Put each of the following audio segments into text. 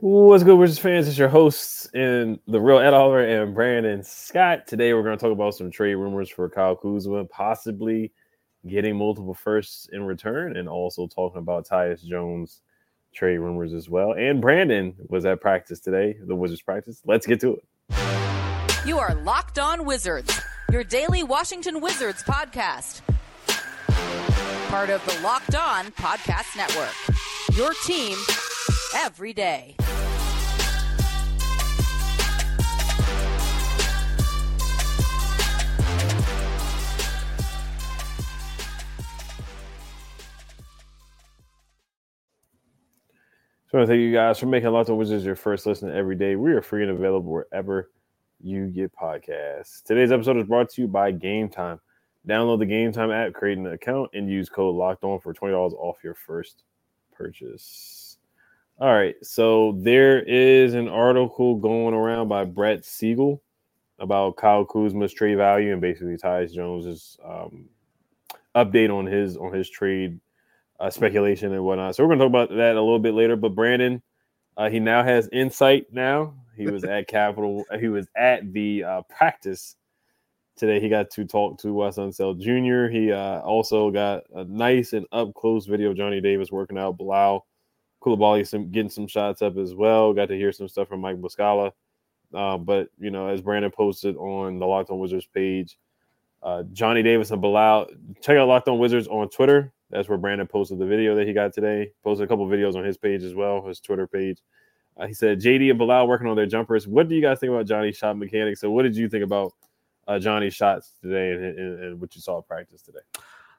What's good, Wizards fans? It's your hosts and the real Ed Oliver and Brandon Scott. Today, we're going to talk about some trade rumors for Kyle Kuzma, possibly getting multiple firsts in return, and also talking about Tyus Jones trade rumors as well. And Brandon was at practice today, the Wizards practice. Let's get to it. You are Locked On Wizards, your daily Washington Wizards podcast. Part of the Locked On Podcast Network. Your team every day. So I want to thank you guys for making Locked On Wizards your first listen every day. We are free and available wherever you get podcasts. Today's episode is brought to you by Game Time. Download the Game Time app, create an account, and use code Locked On for twenty dollars off your first purchase. All right, so there is an article going around by Brett Siegel about Kyle Kuzma's trade value and basically Tyus Jones's um, update on his on his trade uh, speculation and whatnot. So we're going to talk about that a little bit later. But Brandon, uh, he now has insight. Now he was at Capital. He was at the uh, practice today. He got to talk to Wes Unseld Jr. He uh, also got a nice and up close video of Johnny Davis working out. Bilal Coulibaly some getting some shots up as well. Got to hear some stuff from Mike Muscala. Uh, but you know, as Brandon posted on the Locked On Wizards page, uh, Johnny Davis and Bilal. Check out Locked On Wizards on Twitter. That's where Brandon posted the video that he got today. Posted a couple videos on his page as well, his Twitter page. Uh, he said JD and Bilal working on their jumpers. What do you guys think about Johnny's shot mechanics? So, what did you think about uh, Johnny's shots today and, and, and what you saw practice today?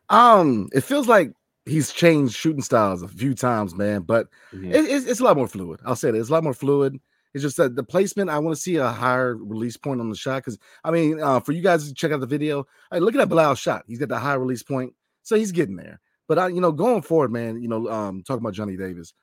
Um, it feels like he's changed shooting styles a few times, man. But mm-hmm. it, it's, it's, a lot more fluid. I'll say that it's a lot more fluid. It's just that the placement. I want to see a higher release point on the shot because I mean, uh, for you guys to check out the video, hey, look at that Bilal shot. He's got the high release point, so he's getting there. But I, you know, going forward, man, you know, um, talking about Johnny Davis,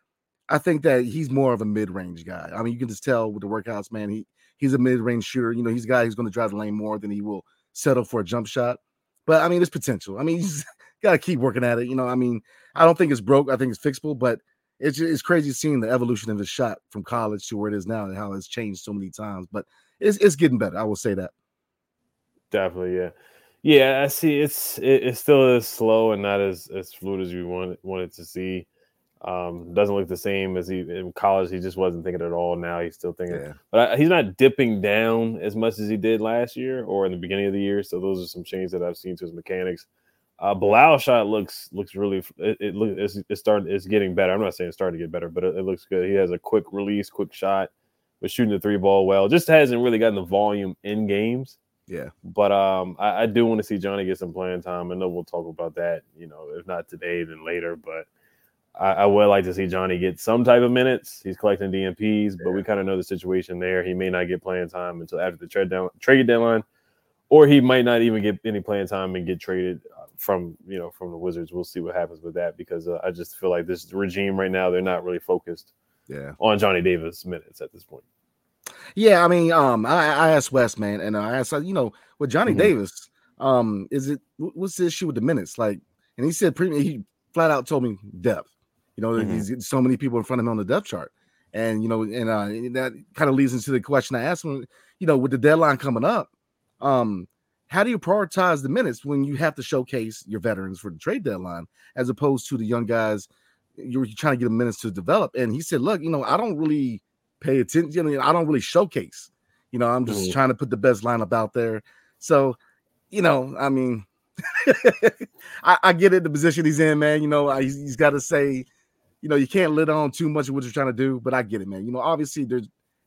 I think that he's more of a mid-range guy. I mean, you can just tell with the workouts, man. He he's a mid-range shooter. You know, he's a guy who's going to drive the lane more than he will settle for a jump shot. But I mean, it's potential. I mean, he's got to keep working at it. You know, I mean, I don't think it's broke. I think it's fixable, but it's it's crazy seeing the evolution of his shot from college to where it is now and how it's changed so many times. But it's it's getting better. I will say that. Definitely, yeah, yeah. I see. It's it, it still is slow and not as as fluid as we want wanted to see. Um, doesn't look the same as he in college. He just wasn't thinking at all. Now he's still thinking, yeah. but I, he's not dipping down as much as he did last year or in the beginning of the year. So those are some changes that I've seen to his mechanics. Uh, Bilal shot looks looks really it, it look it's, it started it's getting better. I'm not saying it's starting to get better, but it, it, looks good. He has a quick release, quick shot, was shooting the three ball well. Just hasn't really gotten the volume in games. Yeah, but um, I, I do want to see Johnny get some playing time. I know we'll talk about that. You know, if not today, then later. But I, I would like to see Johnny get some type of minutes. He's collecting DNPs, yeah. but we kind of know the situation there. He may not get playing time until after the trade down trade deadline, or he might not even get any playing time and get traded from you know from the Wizards. We'll see what happens with that because uh, I just feel like this regime right now they're not really focused yeah on Johnny Davis minutes at this point. Yeah, I mean, um, I, I asked Wes man, and I asked you know with Johnny mm-hmm. Davis, um, is it what's the issue with the minutes like? And he said, pre- he flat out told me depth. You know, mm-hmm. he's so many people in front of him on the depth chart, and you know, and uh, that kind of leads into the question I asked him. You know, with the deadline coming up, um, how do you prioritize the minutes when you have to showcase your veterans for the trade deadline as opposed to the young guys you're trying to get them minutes to develop? And he said look you know i don't really pay attention you know, i don't really showcase. You know i'm just mm-hmm. trying to put the best lineup out there. So you know i mean I, I, get it the position he's in man. You know he's, he's got to say you know you can't let on too much of what you're trying to do but i get it man. You know obviously they're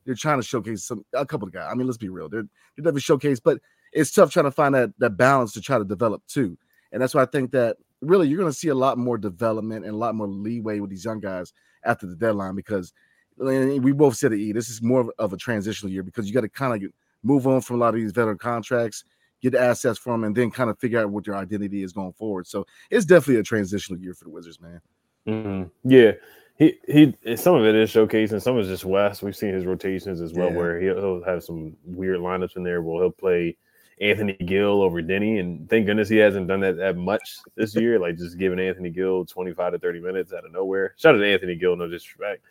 they're trying to showcase some a couple of guys. I mean let's be real. They're they're definitely showcase but it's tough trying to find that that balance to try to develop too. And that's why I think that really you're going to see a lot more development and a lot more leeway with these young guys after the deadline because we both said it. E, This is more of a transitional year because you got to kind of move on from a lot of these veteran contracts, get the assets from, them, and then kind of figure out what your identity is going forward. So it's definitely a transitional year for the Wizards, man. Mm-hmm. Yeah, he he. Some of it is showcasing. Some of it's just Wes. We've seen his rotations as well, yeah. where he'll, he'll have some weird lineups in there. Where he'll play Anthony Gill over Deni, and thank goodness he hasn't done that that much this year. Like just giving Anthony Gill 25 to 30 minutes out of nowhere. Shout out to Anthony Gill, no disrespect.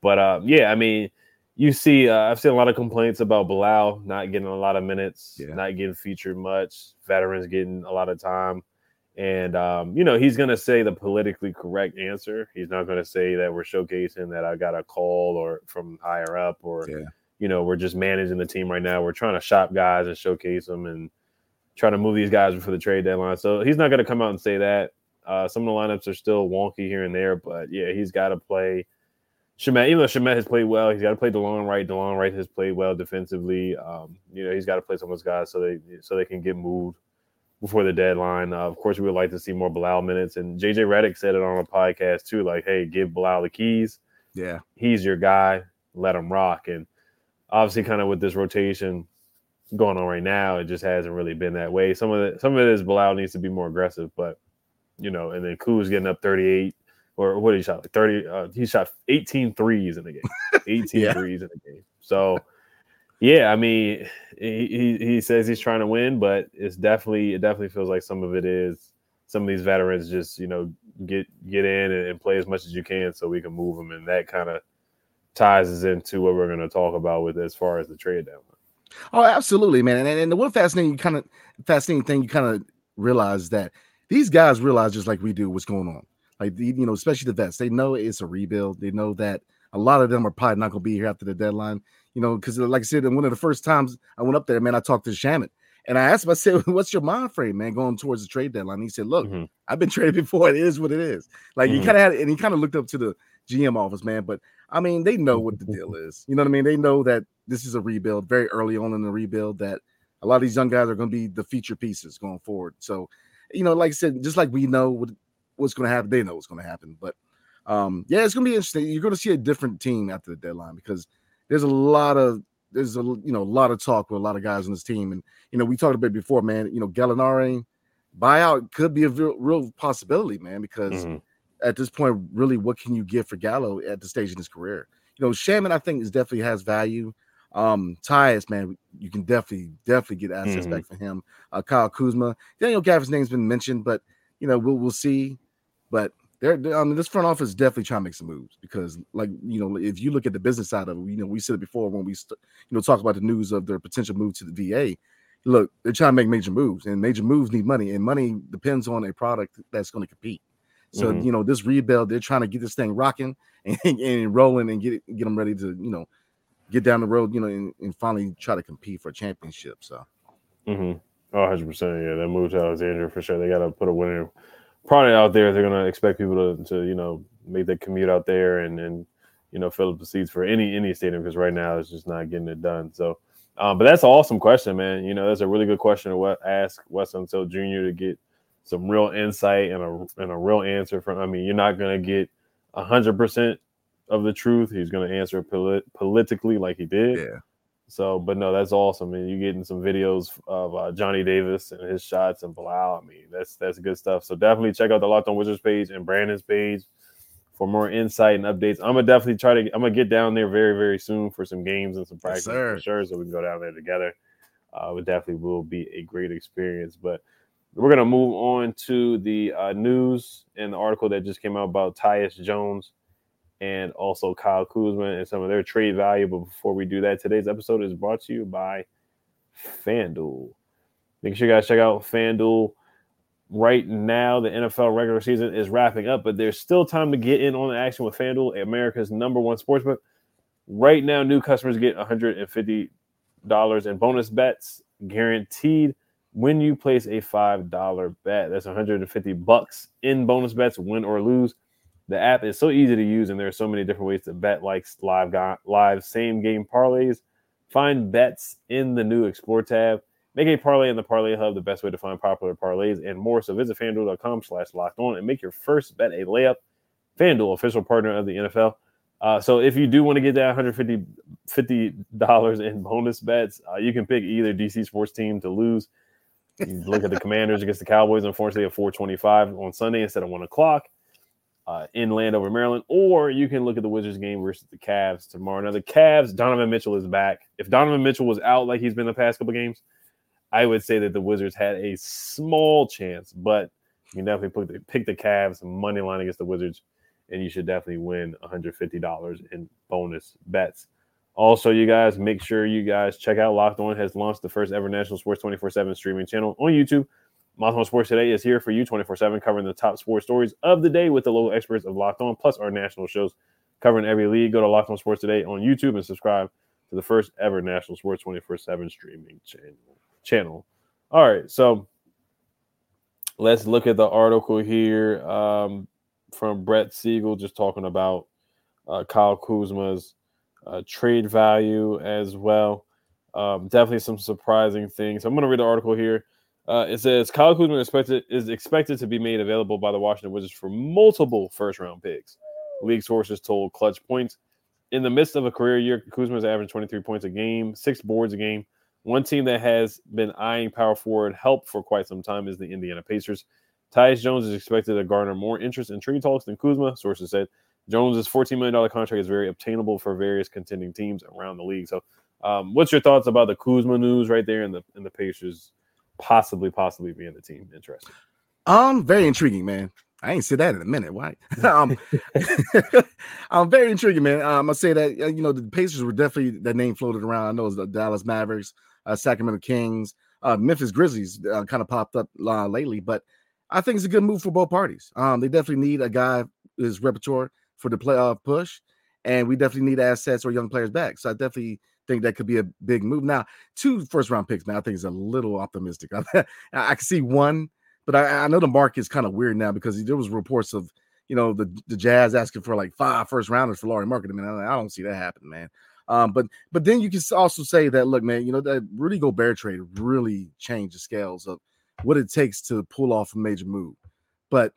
But uh, yeah, I mean, you see, uh, I've seen a lot of complaints about Bilal not getting a lot of minutes, Yeah. not getting featured much, veterans getting a lot of time. And um, you know, he's gonna say the politically correct answer. He's not gonna say that we're showcasing that I got a call or from higher up or Yeah. You know, we're just managing the team right now. We're trying to shop guys and showcase them and trying to move these guys before the trade deadline. So he's not going to come out and say that. Uh, some of the lineups are still wonky here and there, but yeah, he's got to play. Shamet, even though Shamet has played well, he's got to play Delon Wright. Delon Wright has played well defensively. Um, you know, he's got to play some of those guys so they so they can get moved before the deadline. Uh, of course, we would like to see more Bilal minutes, and JJ Redick said it on a podcast too. Like, hey, give Bilal the keys Yeah. he's your guy. Let him rock. And obviously, kind of with this rotation going on right now, it just hasn't really been that way. Some of it, some of it is Bilal needs to be more aggressive, but you know, and then Kuz getting up 38 or what did he shot like 30? Uh, he shot 18 threes in the game, 18 Yeah. threes in the game. So, yeah, I mean, he, he he says he's trying to win, but it's definitely it definitely feels like some of it is some of these veterans just you know get get in and, and play as much as you can so we can move them, and that kind of ties us into what we're going to talk about with as far as the trade deadline. Oh, absolutely, man. And, and the one fascinating kind of fascinating thing you kind of realize that these guys realize just like we do what's going on. Like you know, especially the vets, they know it's a rebuild. They know that a lot of them are probably not going to be here after the deadline. You know, because like I said, one of the first times I went up there, man, I talked to Shamet and I asked him, I said, "What's your mind frame, man, going towards the trade deadline?" And he said, "Look, Mhm. I've been traded before. It is what it is." Like he Mhm. kind of had, and he kind of looked up to the GM office, man. But I mean, they know what the deal is. You know what I mean? They know that this is a rebuild very early on in the rebuild. That a lot of these young guys are going to be the feature pieces going forward. So, you know, like I said, just like we know what, what's going to happen, they know what's going to happen. But um, yeah, it's going to be interesting. You're going to see a different team after the deadline because there's a lot of there's a you know a lot of talk with a lot of guys on this team, and you know we talked about it before, man. You know, Gallinari buyout could be a real, real possibility, man, because Mhm. At this point, really, what can you get for Gallo at the stage in his career? You know, Shamet, I think, is definitely has value. Um, Tyus, man, you can definitely, definitely get assets Mhm. back for him. Uh, Kyle Kuzma, Daniel Gafford's name's been mentioned, but you know, we'll we'll see. But they're, they're- I mean, this front office is definitely trying to make some moves because, like, you know, if you look at the business side of it, you know, we said it before when we, st- you know, talk about the news of their potential move to the VA. Look, they're trying to make major moves, and major moves need money, and money depends on a product that's going to compete. So Mhm. you know, this rebuild, they're trying to get this thing rocking and, and rolling and get it, get them ready to you know get down the road, you know, and, and finally try to compete for a championship. So Mm-hmm. Oh, 100 percent. Yeah, that move to Alexandria for sure. They got to put a winner product out there. They're gonna expect people to, to you know make that commute out there and and you know fill up the seats for any any stadium because right now it's just not getting it done. So, um, but that's an awesome question, man. You know, that's a really good question to ask Wes Unseld Jr. to get some real insight and a and a real answer from. I mean, you're not gonna get hundred percent of the truth. He's gonna answer polit- politically like he did. yeah, So, but no, that's awesome. And you're getting some videos of uh, Johnny Davis and his shots and Bilal. I mean, that's that's good stuff. So definitely check out the Locked On Wizards page and Brandon's page for more insight and updates. I'm gonna definitely try to. I'm gonna get down there very very soon for some games and some practice sir. for sure, so we can go down there together. Uh, it definitely will be a great experience. But we're gonna move on to the uh, news and the article that just came out about Tyus Jones and also Kyle Kuzma and some of their trade value. But before we do that, today's episode is brought to you by FanDuel. Make sure you guys check out FanDuel. Right now, the NFL regular season is wrapping up, but there's still time to get in on the action with FanDuel, America's number one sportsbook. Right now, new customers get $150 in bonus bets guaranteed when you place a $5 bet. That's 150 bucks in bonus bets, win or lose. The app is so easy to use, and there are so many different ways to bet, like live live same game parlays. Find bets in the new Explore tab. Make a parlay in the Parlay Hub, the best way to find popular parlays and more. So visit fanduel.com slash locked on and make your first bet a layup. FanDuel, official partner of the NFL. Uh, so if you do want to get that 150 $50 in bonus bets, uh, you can pick either DC sports team to lose. You look at the Commanders against the Cowboys, unfortunately, at 425 on Sunday instead of 1 o'clock uh, in Landover, Maryland. Or you can look at the Wizards game versus the Cavs tomorrow. Now, the Cavs, Donovan Mitchell is back. If Donovan Mitchell was out like he's been the past couple games, I would say that the Wizards had a small chance, but you can definitely pick the, pick the Cavs money line against the Wizards and you should definitely win $150 in bonus bets. Also, you guys make sure you guys check out Locked On has launched the first ever national sports 24 7 streaming channel on YouTube. Locked On Sports Today is here for you 24 7, covering the top sports stories of the day with the local experts of Locked On, plus our national shows covering every league. Go to Locked On Sports Today on YouTube and subscribe to the first ever national sports 24 7 streaming channel. channel. All right, so let's look at the article here um, from Brett Siegel, just talking about uh, Kyle Kuzma's uh, trade value as well. Um, definitely some surprising things. I'm going to read the article here. Uh, it says Kyle Kuzma expected, is expected to be made available by the Washington Wizards for multiple first round picks. League sources told Clutch Points. In the midst of a career year, Kuzma is averaging 23 points a game, six boards a game. One team that has been eyeing power forward help for quite some time is the Indiana Pacers. Tyus Jones is expected to garner more interest in trade talks than Kuzma, sources said. Jones's $14 million contract is very obtainable for various contending teams around the league. So, um, what's your thoughts about the Kuzma news right there and the and the Pacers possibly, possibly being the team interested? Um, very intriguing, man. I ain't said that in a minute. Why? um, I'm very intriguing, man. Um, I say that uh, you know the Pacers were definitely that name floated around. I know it's the Dallas Mavericks, uh, Sacramento Kings, uh, Memphis Grizzlies uh, kind of popped up uh, lately, but I think it's a good move for both parties. Um, they definitely need a guy his repertoire for the playoff push, and we definitely need assets or young players back. So I definitely think that could be a big move. Now, two first round picks, man, I think is a little optimistic. I, can see one but I, I know the market is kind of weird now because there was reports of you know the the Jazz asking for like five first rounders for Lauri Markkanen. I mean, I, I don't see that happening, man. Um, but but then you can also say that look, man, you know that Rudy Gobert trade really changed the scales of what it takes to pull off a major move. But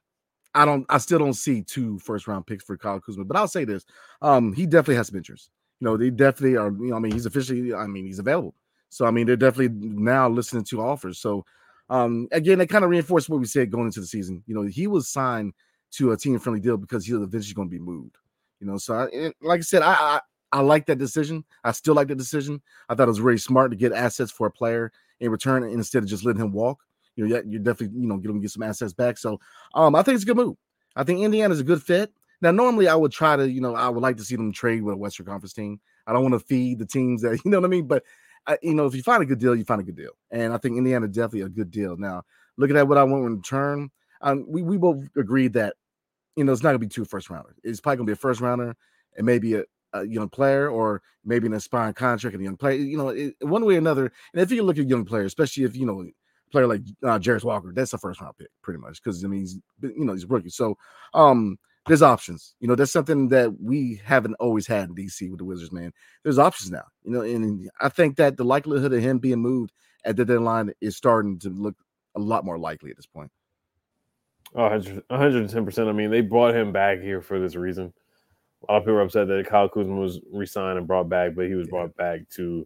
I don't, I still don't see two first round picks for Kyle Kuzma. But I'll say this: um, he definitely has some interest. You know, they definitely are. You know, I mean, he's officially, I mean, he's available. So I mean, they're definitely now listening to offers. So um, again, it kind of reinforced what we said going into the season. You know, he was signed to a team friendly deal because he was eventually going to be moved. You know, so I, like I said, I, I I like that decision. I still like the decision. I thought it was really smart to get assets for a player in return instead of just letting him walk. You know, you're definitely you know get him get some assets back. So um, I think it's a good move. I think Indiana's a good fit. Now, normally I would try to, you know, I would like to see them trade with a Western Conference team. I don't want to feed the teams that, you know what I mean? But I, you know, if you find a good deal, you find a good deal. And I think Indiana definitely a good deal. Now, looking at what I want in return, um, we, we both agreed that, you know, it's not going to be two first rounders. It's probably going to be a first rounder and maybe a, a young player or maybe an aspiring contract and a young player, you know, it, one way or another. And if you look at young players, especially if, you know, player like uh, Walker, that's a first round pick pretty much because, I mean, he's, you know, he's a rookie. So, um, there's options. You know, that's something that we haven't always had in DC with the Wizards, man. There's options now. You know, and I think that the likelihood of him being moved at the deadline is starting to look a lot more likely at this point. Oh, 110%. I mean, they brought him back here for this reason. A lot of people are upset that Kyle Kuzma was re-signed and brought back, but he was yeah. brought back to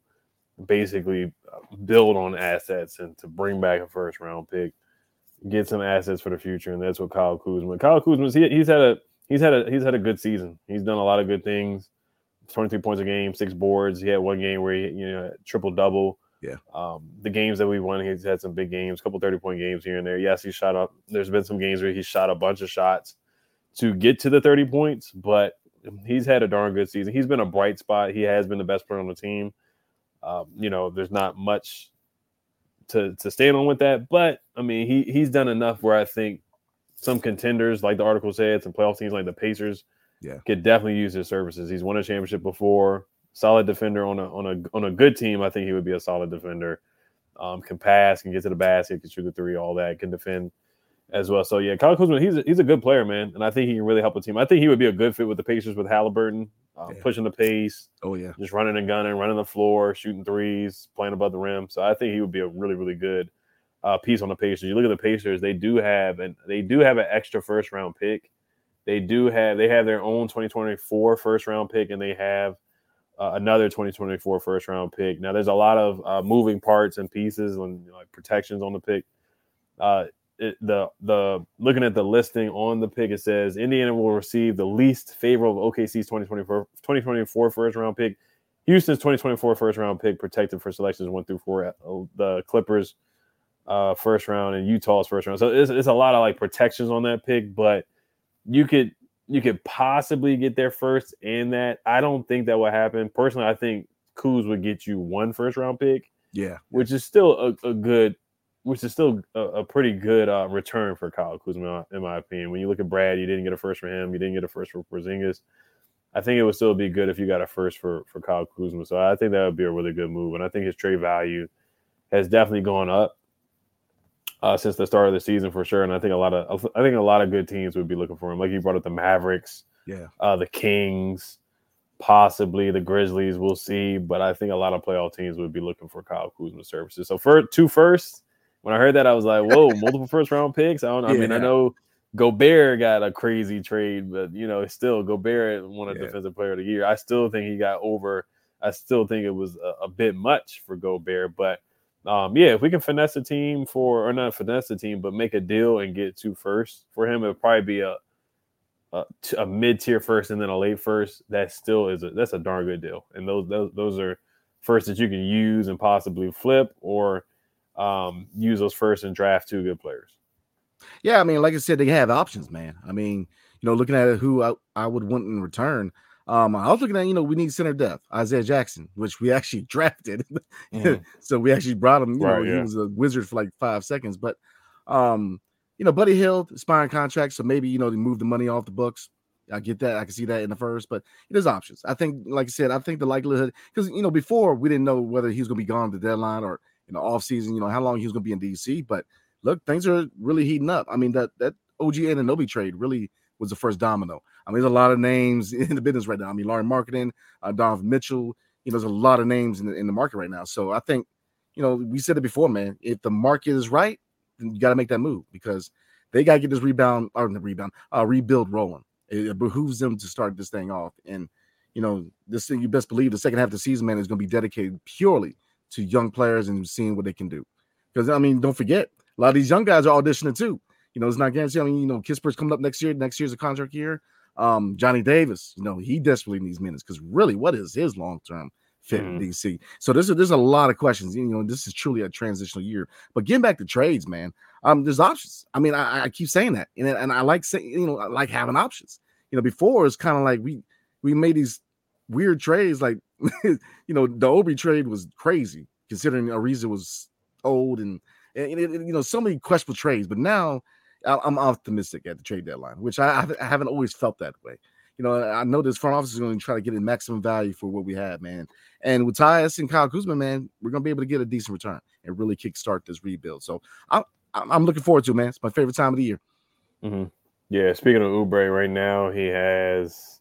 basically build on assets and to bring back a first round pick, get some assets for the future, and that's what Kyle Kuzma. Kyle Kuzma, he, he's had a he's had a he's had a good season. He's done a lot of good things. 23 points a game, six boards. He had one game where he, you know, triple double. Yeah. Um, the games that we won, he's had some big games, a couple 30 point games here and there. Yes, he shot up. There's been some games where he shot a bunch of shots to get to the 30 points, but he's had a darn good season. He's been a bright spot. He has been the best player on the team. Um, you know, there's not much to to stand on with that, but I mean, he he's done enough where I think some contenders, like the article said, some playoff teams like the Pacers, yeah, could definitely use his services. He's won a championship before. Solid defender on a on a on a good team. I think he would be a solid defender. Um, can pass, can get to the basket, can shoot the three, all that, can defend as well. So yeah, Kyle Kuzma, he's a, he's a good player, man, and I think he can really help a team. I think he would be a good fit with the Pacers with Halliburton, um, yeah. pushing the pace. Oh yeah, just running and gunning, running the floor, shooting threes, playing above the rim. So I think he would be a really really good uh, piece on the Pacers. You look at the Pacers; they do have and they do have an extra first round pick. They do have they have their own 2024 first round pick, and they have uh, another 2024 first round pick. Now, there's a lot of uh, moving parts and pieces and you know, like protections on the pick. Uh, it, the the looking at the listing on the pick, it says Indiana will receive the least favorable OKC's 2024 2024 first round pick. Houston's 2024 first round pick protected for selections one through four. Uh, the Clippers uh, first round and Utah's first round. So it's, it's a lot of like protections on that pick, but you could you could possibly get there first in that. I don't think that will happen. Personally, I think Kuz would get you one first round pick. Yeah, which is still a, a good, which is still a, a pretty good uh, return for Kyle Kuzma, in my opinion. When you look at Brad, you didn't get a first for him, you didn't get a first for Porzingis. I think it would still be good if you got a first for for Kyle Kuzma. So I think that would be a really good move, and I think his trade value has definitely gone up uh, since the start of the season for sure. And I think a lot of I think a lot of good teams would be looking for him. Like you brought up the Mavericks, yeah, uh, the Kings, possibly the Grizzlies. We'll see, but I think a lot of playoff teams would be looking for Kyle Kuzma services. So for two firsts, when I heard that, I was like, whoa, multiple first round picks. I don't. I mean, I know. Gobert got a crazy trade, but you know, still Gobert won a yeah. defensive player of the year. I still think he got over. I still think it was a, a bit much for Gobert, but um, yeah, if we can finesse the team for, or not finesse the team, but make a deal and get two first for him, it'll probably be a a, a mid tier first and then a late first. That still is a that's a darn good deal, and those those those are first that you can use and possibly flip or um, use those first and draft two good players. Yeah, I mean, like I said, they have options, man. I mean, you know, looking at who I, I would want in return, um, I was looking at, you know, we need center depth, Isaiah Jackson, which we actually drafted. Mm-hmm. so we actually brought him, you right, know, yeah. he was a wizard for like five seconds. But um, you know, Buddy Hield, expiring contract, so maybe you know they move the money off the books. I get that. I can see that in the first, but there's options. I think, like I said, I think the likelihood because you know before we didn't know whether he was going to be gone the deadline or in the off season. You know how long he was going to be in DC. But look, things are really heating up. I mean that that OG Anunoby trade really was the first domino. I mean, there's a lot of names in the business right now. I mean, Lauri Markkanen, uh, Donovan Mitchell. You know, there's a lot of names in the, in the market right now. So I think, you know, we said it before, man. If the market is right, then you got to make that move because they got to get this rebound or the rebound, uh, rebuild rolling. It, it behooves them to start this thing off. And you know, this thing you best believe the second half of the season, man, is going to be dedicated purely to young players and seeing what they can do. Because I mean, don't forget, a lot of these young guys are auditioning too. You know, it's not guaranteed. I mean, you know, Kispert's coming up next year. Next year's a contract year. Um, Johnny Davis, you know, he desperately needs minutes because really, what is his long term fit mm. in DC? So there's a, there's a lot of questions. You know, this is truly a transitional year. But getting back to trades, man, um, there's options. I mean, I, I keep saying that, and, and I like saying, you know, I like having options. You know, before it's kind of like we we made these weird trades, like you know, the Oubre trade was crazy considering Ariza was old and, and, you know so many questionable trades. But now I'm optimistic at the trade deadline, which I, I haven't always felt that way. You know, I know this front office is going to try to get a maximum value for what we have, man. And with Tyus and Kyle Kuzma, man, we're going to be able to get a decent return and really kickstart this rebuild. So I'm I'm looking forward to it, man. It's my favorite time of the year. Mm-hmm. Yeah. Speaking of Oubre, right now he has.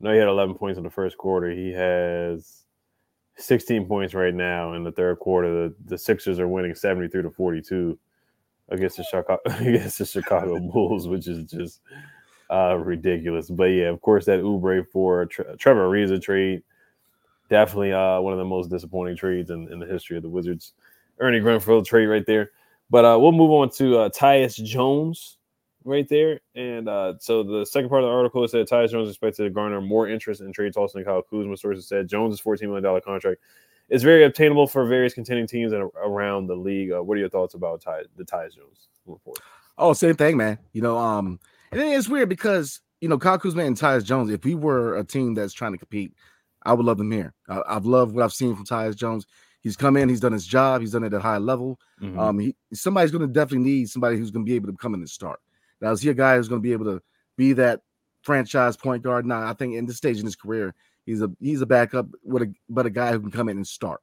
No, he had 11 points in the first quarter. He has 16 points right now in the third quarter. The, the Sixers are winning 73 to 42 against the Chicago against the Chicago Bulls, which is just uh, ridiculous. But yeah, of course, that Oubre for Tre- Trevor Ariza trade definitely uh, one of the most disappointing trades in, in the history of the Wizards. Ernie Grunfeld trade right there. But uh, we'll move on to uh, Tyus Jones right there. And uh, so the second part of the article said Tyus Jones is expected to garner more interest in trade talks than Kyle Kuzma. Sources said Jones' $14 million contract is very obtainable for various contending teams and around the league. Uh, what are your thoughts about Ty, the Tyus Jones report? Oh, same thing, man. You know, um, and it's weird because you know Kyle Kuzma and Tyus Jones. If we were a team that's trying to compete, I would love them here. I, have loved what I've seen from Tyus Jones. He's come in, he's done his job, he's done it at a high level. Mm-hmm. Um, he, somebody's going to definitely need somebody who's going to be able to come in and start. Now, is he a guy who's going to be able to be that franchise point guard? Now, I think in this stage in his career, He's a he's a backup, with a but a guy who can come in and start.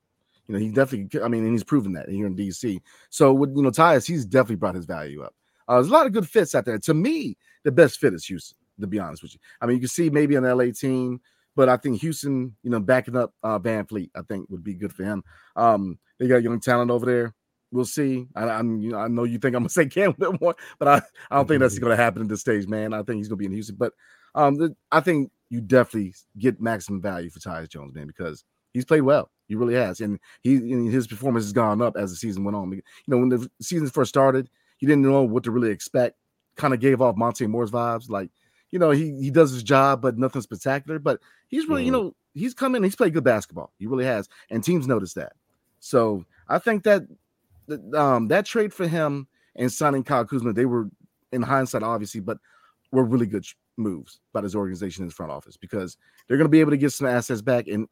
You know, he definitely. I mean, and he's proven that here in DC. So with you know Tyus, he's definitely brought his value up. Uh, there's a lot of good fits out there. To me, the best fit is Houston. To be honest with you, I mean, you can see maybe an LA team, but I think Houston, you know, backing up uh, VanVleet, I think would be good for him. Um, they got young talent over there. We'll see. I, am you know, I know you think I'm gonna say Cam Whitmore, but I, I don't think that's gonna happen at this stage, man. I think he's gonna be in Houston, but um, the, I think you definitely get maximum value for Tyus Jones, man, because he's played well. He really has, and he his performance has gone up as the season went on. You know, when the season first started, he didn't know what to really expect. Kind of gave off Monte Morris vibes, like you know he he does his job, but nothing spectacular. But he's really, you mm-hmm. know, he's come in, he's played good basketball. He really has, and teams notice that. So I think that um, that trade for him and signing Kyle Kuzma, they were in hindsight, obviously, but were really good moves by this organization in the front office because they're going to be able to get some assets back and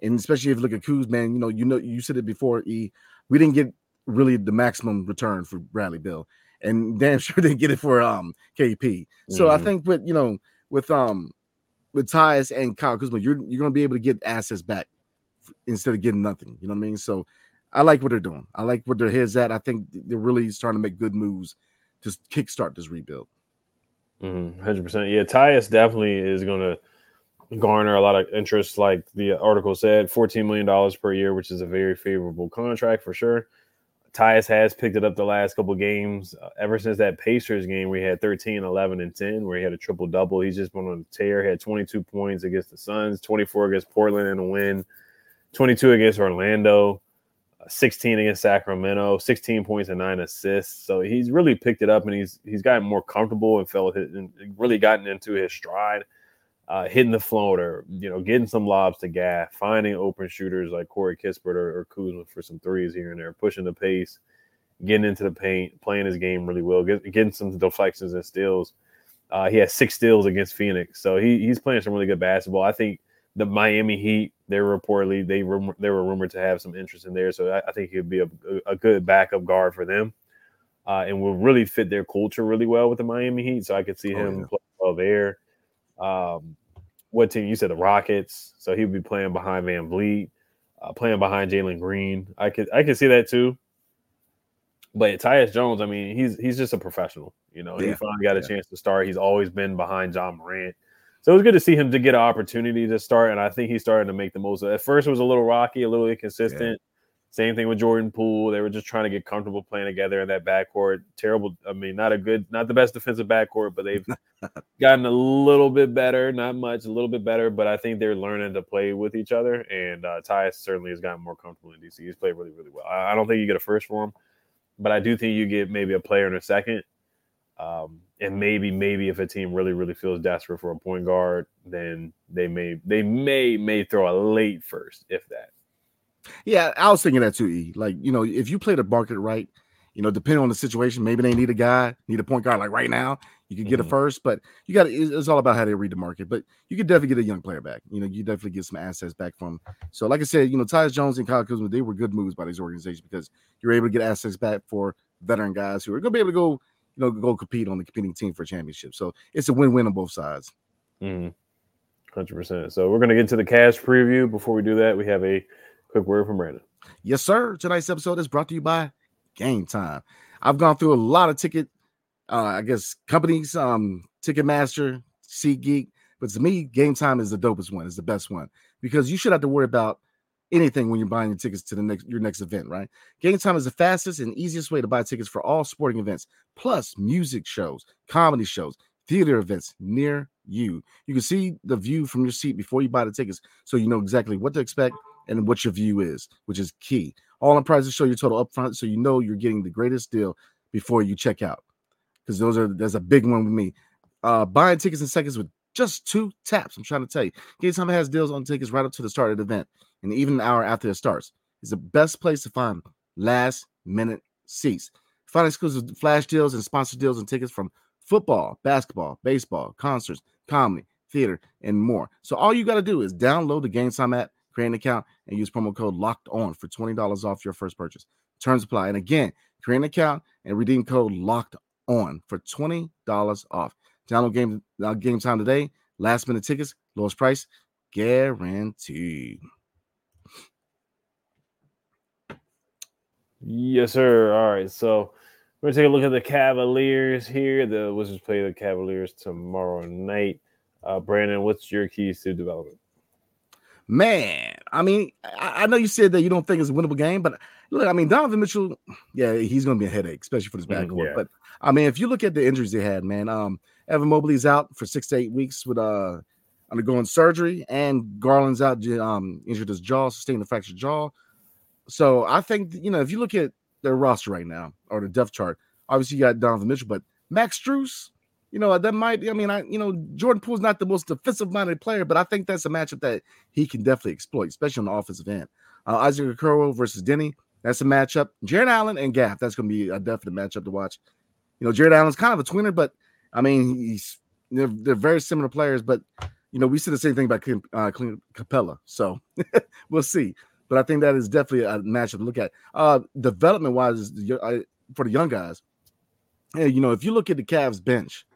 and especially if you look at Kuz, man, you know, you know, you said it before. E, we didn't get really the maximum return for Bradley Beal, and damn sure didn't get it for um KP. So mm-hmm. I think with you know with um with Tyus and Kyle Kuzma, you're you're going to be able to get assets back instead of getting nothing. You know what I mean? So I like what they're doing. I like where their heads at. I think they're really starting to make good moves to kickstart this rebuild. 100 mm-hmm. percent. Yeah, Tyus definitely is going to garner a lot of interest, like the article said, $14 million per year, which is a very favorable contract for sure. Tyus has picked it up the last couple games. Uh, ever since that Pacers game, we had 13, 11, and 10, where he had a triple double. He's just been on a tear. He had 22 points against the Suns, 24 against Portland in a win, 22 against Orlando, 16 against Sacramento, 16 points and nine assists. So he's really picked it up and he's he's gotten more comfortable and felt it and really gotten into his stride uh, hitting the floater, you know, getting some lobs to Gaff, finding open shooters like Corey Kispert or, or Kuzma for some threes here and there, pushing the pace, getting into the paint, playing his game really well, get, getting some deflections and steals. Uh, he has six steals against Phoenix, so he, he's playing some really good basketball. I think the Miami Heat, they were reportedly they were they were rumored to have some interest in there, so I, I think he'd be a, a good backup guard for them, uh, and will really fit their culture really well with the Miami Heat. So I could see oh, him yeah. play well there. Um, what team? You said the Rockets, so he would be playing behind VanVleet, uh, playing behind Jalen Green. I could I could see that too. But Tyus Jones, I mean, he's he's just a professional. You know, yeah. he finally got a yeah. chance to start. He's always been behind Ja Morant. So it was good to see him to get an opportunity to start, and I think he's starting to make the most of it. At first, it was a little rocky, a little inconsistent. Same thing with Jordan Poole. They were just trying to get comfortable playing together in that backcourt. Terrible. I mean, not a good, not the best defensive backcourt, but they've gotten a little bit better. Not much, a little bit better, but I think they're learning to play with each other. And uh, Tyus certainly has gotten more comfortable in DC. He's played really, really well. I, I don't think you get a first for him, but I do think you get maybe a player in a second. Um, and maybe, maybe if a team really, really feels desperate for a point guard, then they may, they may, may throw a late first, if that. Yeah, I was thinking that too. E. Like, you know, if you play the market right, you know, depending on the situation, maybe they need a guy, need a point guard like right now. You could get mm-hmm. a first, but you got it's all about how they read the market. But you could definitely get a young player back. You know, you definitely get some assets back from. So, like I said, you know, Tyus Jones and Kyle Kuzma, they were good moves by these organizations because you're able to get assets back for veteran guys who are going to be able to go, you know, go compete on the competing team for a championship. So it's a win-win on both sides. Mm-hmm. 100%. So we're going to get to the Cavs preview. Before we do that, we have a Quick word from Brandon. Yes, sir. Tonight's episode is brought to you by Game Time. I've gone through a lot of ticket, uh, I guess, companies, um, Ticketmaster, SeatGeek, but to me, Game Time is the dopest one. It's the best one because you should have to worry about anything when you're buying your tickets to the next your next event, right? Game Time is the fastest and easiest way to buy tickets for all sporting events, plus music shows, comedy shows, theater events near you. You can see the view from your seat before you buy the tickets, so you know exactly what to expect and what your view is, which is key. All in prices show your total upfront, so you know you're getting the greatest deal before you check out. Because those are there's a big one with me. Uh, buying tickets in seconds with just two taps. I'm trying to tell you, Game Time has deals on tickets right up to the start of the event, and even an hour after it starts. It's the best place to find last minute seats. Find exclusive flash deals and sponsored deals and tickets from football, basketball, baseball, concerts, comedy, theater, and more. So all you got to do is download the Game Time app create an account, and use promo code locked on for $20 off your first purchase. Terms apply. And again, create an account and redeem code locked on for $20 off. Download game uh, game time today. Last minute tickets, lowest price, guaranteed. Yes, sir. All right. So we're gonna take a look at the Cavaliers here. The Wizards play the Cavaliers tomorrow night. Uh, Brandon, what's your keys to development? Man, I mean, I, I, know you said that you don't think it's a winnable game, but look, I mean, Donovan Mitchell, yeah, he's going to be a headache, especially for this backcourt. Mm, yeah. But I mean, if you look at the injuries they had, man, um, Evan Mobley's out for six to eight weeks with uh undergoing surgery, and Garland's out, um, injured his jaw, sustained a fractured jaw. So I think you know, if you look at their roster right now or the depth chart, obviously you got Donovan Mitchell, but Max Strus, you know, that might. I mean, I you know, Jordan Poole's not the most defensive minded player, but I think that's a matchup that he can definitely exploit, especially on the offensive end. Uh, Isaac Okoro versus Deni, that's a matchup. Jarrett Allen and Gaff, that's going to be a definite matchup to watch. You know, Jarrett Allen's kind of a tweener, but I mean, he's they're, they're very similar players, but you know, we see the same thing about uh, Capela. So we'll see. But I think that is definitely a matchup to look at. Uh, development wise, for the young guys, hey, you know, if you look at the Cavs bench,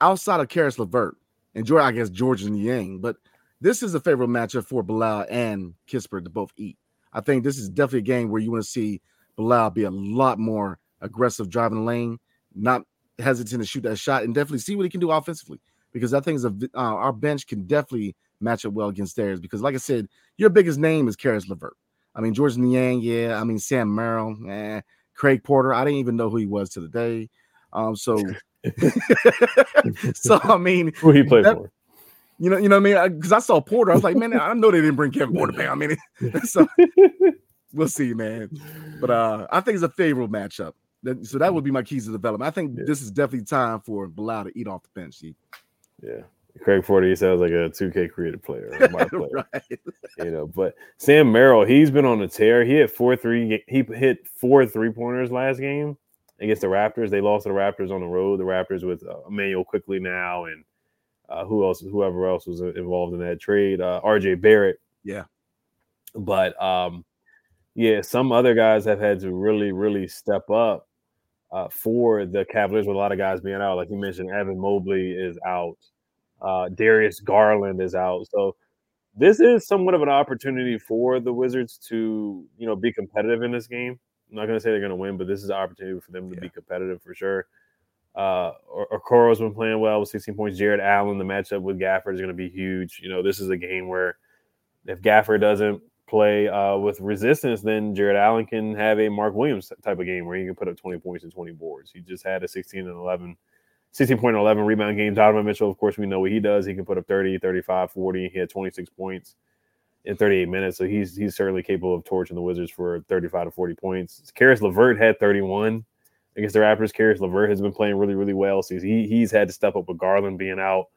outside of Caris LeVert and George, I guess Georges Niang, but this is a favorable matchup for Bilal and Kispert to both eat. I think this is definitely a game where you want to see Bilal be a lot more aggressive driving the lane, not hesitant to shoot that shot, and definitely see what he can do offensively. Because I think uh, our bench can definitely match up well against theirs. Because, like I said, your biggest name is Caris LeVert. I mean, Georges Niang, yeah. I mean, Sam Merrill, eh. Craig Porter. I didn't even know who he was to the day. Um, so, so I mean, who he played that, for? You know, you know what I mean? Because I, I, saw Porter, I was like, man, I know they didn't bring Kevin Porter back. I mean, so we'll see, man. But uh, I think it's a favorable matchup. So that would be my keys to development. I think yeah. this is definitely time for Bilal to eat off the bench. Yeah. Craig Porter, he sounds like a 2K creative player, player. right. you know. But Sam Merrill, he's been on a tear. He hit four three. He hit four three pointers last game against the Raptors. They lost to the Raptors on the road. The Raptors with uh, Immanuel Quickley now, and uh, who else? Whoever else was involved in that trade, uh, R.J. Barrett. Yeah. But um, yeah, some other guys have had to really, really step up uh, for the Cavaliers with a lot of guys being out. Like you mentioned, Evan Mobley is out. Uh, Darius Garland is out. So this is somewhat of an opportunity for the Wizards to, you know, be competitive in this game. I'm not going to say they're going to win, but this is an opportunity for them to yeah. be competitive for sure. Uh, Okoro's been playing well with 16 points. Jarrett Allen, the matchup with Gafford is going to be huge. You know, this is a game where if Gafford doesn't play uh, with resistance, then Jarrett Allen can have a Mark Williams type of game where he can put up 20 points and 20 boards. He just had a 16 and 11 16.11 rebound game. Donovan Mitchell, of course, we know what he does. He can put up 30, 35, 40. He had 26 points in 38 minutes. So he's he's certainly capable of torching the Wizards for 35 to 40 points. Caris LeVert had 31 against the Raptors. Caris LeVert has been playing really, really well. So he, he's had to step up with Garland being out,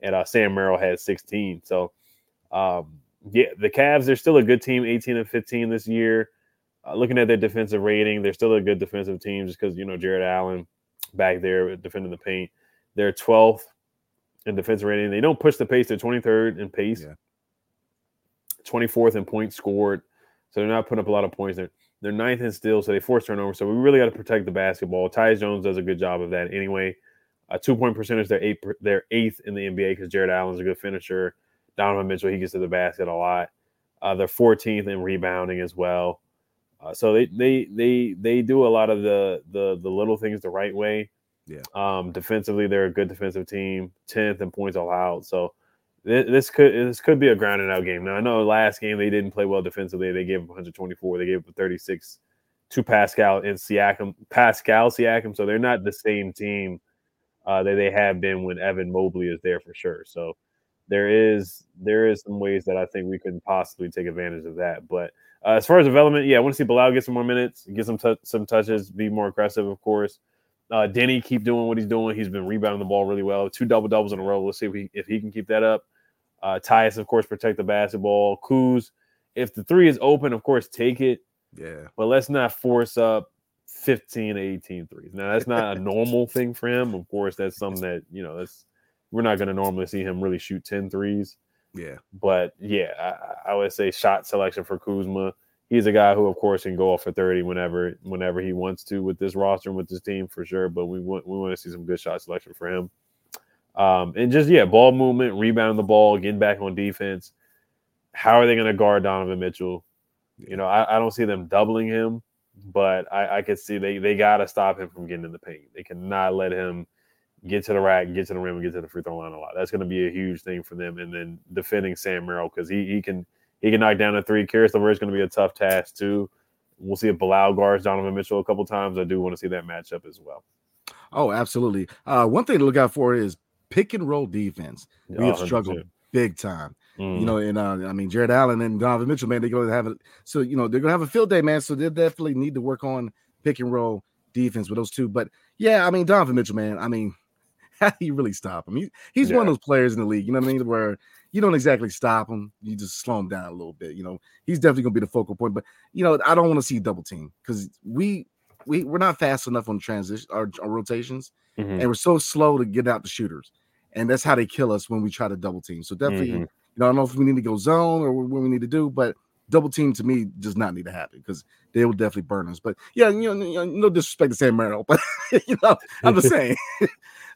and uh, Sam Merrill had 16. So, um, yeah, the Cavs, they're still a good team, 18 and 15 this year. Uh, looking at their defensive rating, they're still a good defensive team just because, you know, Jarrett Allen – back there defending the paint. They're 12th in defensive rating. They don't push the pace. They're 23rd in pace, yeah. 24th in points scored. So they're not putting up a lot of points. They're they're ninth in steals, so they force turnovers. So we really got to protect the basketball. Tyus Jones does a good job of that anyway. A two point percentage, they're eight, they're eighth in the NBA because Jarrett Allen's a good finisher. Donovan Mitchell, he gets to the basket a lot. Uh, they're 14th in rebounding as well. Uh, so they they they they do a lot of the the the little things the right way. Yeah. Um, defensively, they're a good defensive team, tenth in points allowed. So this, this could this could be a grounded out game. Now I know last game they didn't play well defensively. They gave up 124. They gave up 36 to Pascal and Siakam. Pascal Siakam. So they're not the same team uh, that they have been when Evan Mobley is there for sure. So there is there is some ways that I think we can possibly take advantage of that, but uh, as far as development, yeah, I want to see Bilal get some more minutes, get some t- some touches, be more aggressive, of course. Uh, Deni keep doing what he's doing. He's been rebounding the ball really well. Two double doubles in a row. Let's see if he if he can keep that up. Uh, Tyus, of course, protect the basketball. Kuz, if the three is open, of course, take it. Yeah. But let's not force up 15 to 18 threes. Now that's not a normal thing for him. Of course, that's something that you know that's we're not going to normally see him really shoot 10 threes. Yeah. But yeah, I, I, would say shot selection for Kuzma. He's a guy who, of course, can go off for 30 whenever whenever he wants to with this roster and with this team for sure. But we want we want to see some good shot selection for him. Um, and just yeah, ball movement, rebounding the ball, getting back on defense. How are they going to guard Donovan Mitchell? You know, I, I, don't see them doubling him, but I, I could see they they got to stop him from getting in the paint. They cannot let him get to the rack, get to the rim, and get to the free throw line a lot. That's going to be a huge thing for them. And then defending Sam Merrill because he he can he can knock down a three. Caris LeVert is going to be a tough task too. We'll see if Bilal guards Donovan Mitchell a couple times. I do want to see that matchup as well. Oh, absolutely. Uh, one thing to look out for is pick and roll defense. We have struggled big time. Mm. You know, and uh, I mean Jarrett Allen and Donovan Mitchell, man, they're going to have it. So you know they're going to have a field day, man. So they definitely need to work on pick and roll defense with those two. But yeah, I mean Donovan Mitchell, man. I mean how do you really stop him? He, he's yeah. one of those players in the league, you know what I mean? Where you don't exactly stop him, you just slow him down a little bit. You know, he's definitely gonna be the focal point. But you know, I don't want to see double team because we we we're not fast enough on transition our, our rotations, mm-hmm. and we're so slow to get out the shooters. and that's how they kill us when we try to double team. So definitely, Mhm. you know, I don't know if we need to go zone or what we need to do, but double team to me does not need to happen because they will definitely burn us. But yeah, you know, you know, no disrespect to Sam Merrill, but you know, I'm just saying.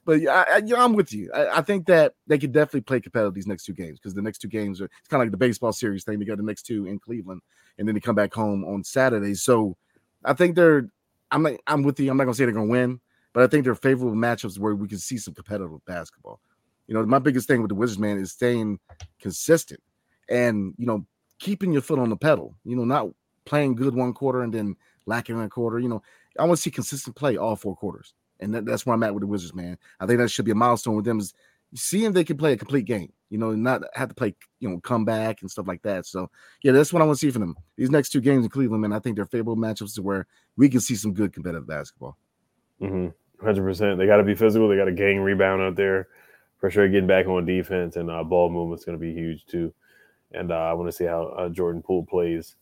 but I, I, you know, I'm with you. I, I think that they could definitely play competitive these next two games because the next two games are it's kind of like the baseball series thing. They got the next two in Cleveland, and then they come back home on Saturday. So I think they're. I'm not, I'm with you. I'm not gonna say they're gonna win, but I think they're favorable matchups where we can see some competitive basketball. You know, my biggest thing with the Wizards, man, is staying consistent and you know keeping your foot on the pedal. You know, not playing good one quarter and then lacking a quarter. You know, I want to see consistent play all four quarters, and that, that's where I'm at with the Wizards, man. I think that should be a milestone with them is seeing they can play a complete game. You know, not have to play you know come back and stuff like that. So yeah, that's what I want to see from them. These next two games in Cleveland, man, I think they're favorable matchups to where we can see some good competitive basketball. Mm-hmm. Hundred percent. They got to be physical. They got a gang rebound out there for sure. Getting back on defense and uh, ball movement's going to be huge too. And uh, I want to see how uh, Jordan Poole plays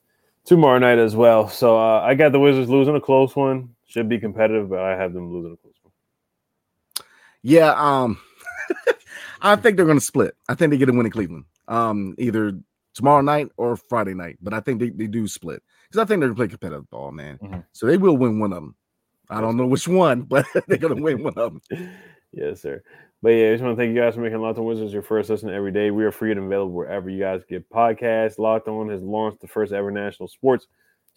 tomorrow night as well. So uh, I got the Wizards losing a close one. Should be competitive, but I have them losing a close one. Yeah, um, I think they're going to split. I think they get a win in Cleveland, um, either tomorrow night or Friday night. But I think they, they do split because I think they're going to play competitive ball, man. Mhm. So they will win one of them. I don't know which one, but they're going to win one of them. yes, sir. But yeah, I just want to thank you guys for making Locked On Wizards your first listen every day. We are free and available wherever you guys get podcasts. Locked On has launched the first ever national sports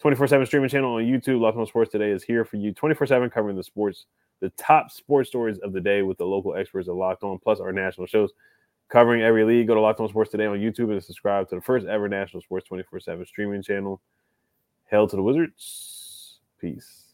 24 7 streaming channel on YouTube. Locked On Sports Today is here for you 24 7 covering the sports, the top sports stories of the day with the local experts of Locked On, plus our national shows covering every league. Go to Locked On Sports Today on YouTube and subscribe to the first ever national sports 24 7 streaming channel. Hail to the Wizards. Peace.